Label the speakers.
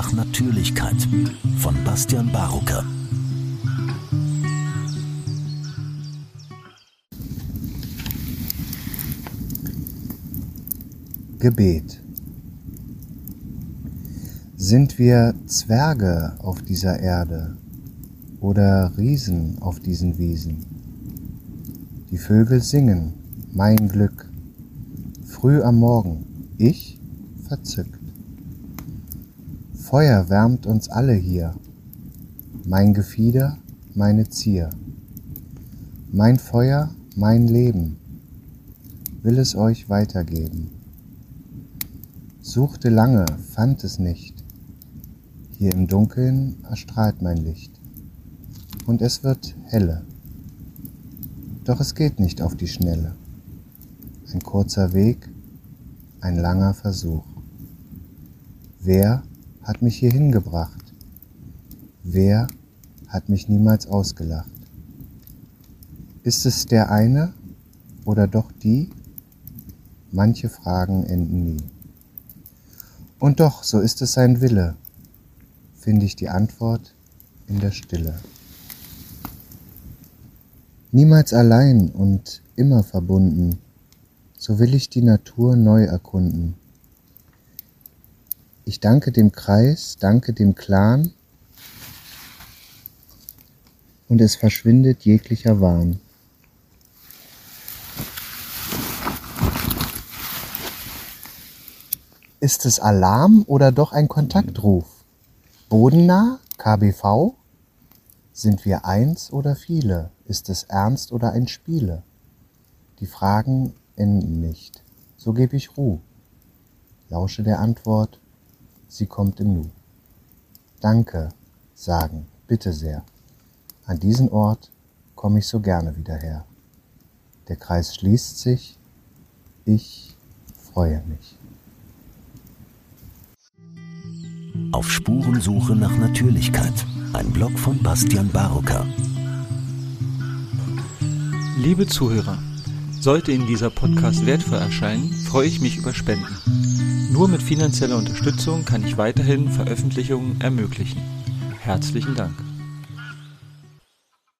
Speaker 1: nach Natürlichkeit von Bastian Barucker.
Speaker 2: Gebet Sind wir Zwerge auf dieser Erde oder Riesen auf diesen Wiesen? Die Vögel singen, mein Glück, früh am Morgen, ich verzückt. Feuer wärmt uns alle hier, mein Gefieder, meine Zier. Mein Feuer, mein Leben, will es euch weitergeben. Suchte lange, fand es nicht, hier im Dunkeln erstrahlt mein Licht, und es wird helle. Doch es geht nicht auf die Schnelle. Ein kurzer Weg, ein langer Versuch. Wer hat mich hierhin gebracht? Wer hat mich niemals ausgelacht? Ist es der eine oder doch die? Manche Fragen enden nie. Und doch, so ist es sein Wille, finde ich die Antwort in der Stille. Niemals allein und immer verbunden, so will ich die Natur neu erkunden ich danke dem Kreis, danke dem Clan und es verschwindet jeglicher Wahn. Ist es Alarm oder doch ein Kontaktruf? Bodennah? KBV? Sind wir eins oder viele? Ist es ernst oder ein Spiele? Die Fragen enden nicht. So gebe ich Ruh. Lausche der Antwort sie kommt im Nu. Danke sagen, bitte sehr. An diesen Ort komme ich so gerne wieder her. Der Kreis schließt sich, ich freue mich.
Speaker 1: Auf Spurensuche nach Natürlichkeit. Ein Blog von Bastian Barocker.
Speaker 3: Liebe Zuhörer, sollte Ihnen dieser Podcast wertvoll erscheinen, freue ich mich über Spenden. Nur mit finanzieller Unterstützung kann ich weiterhin Veröffentlichungen ermöglichen. Herzlichen Dank.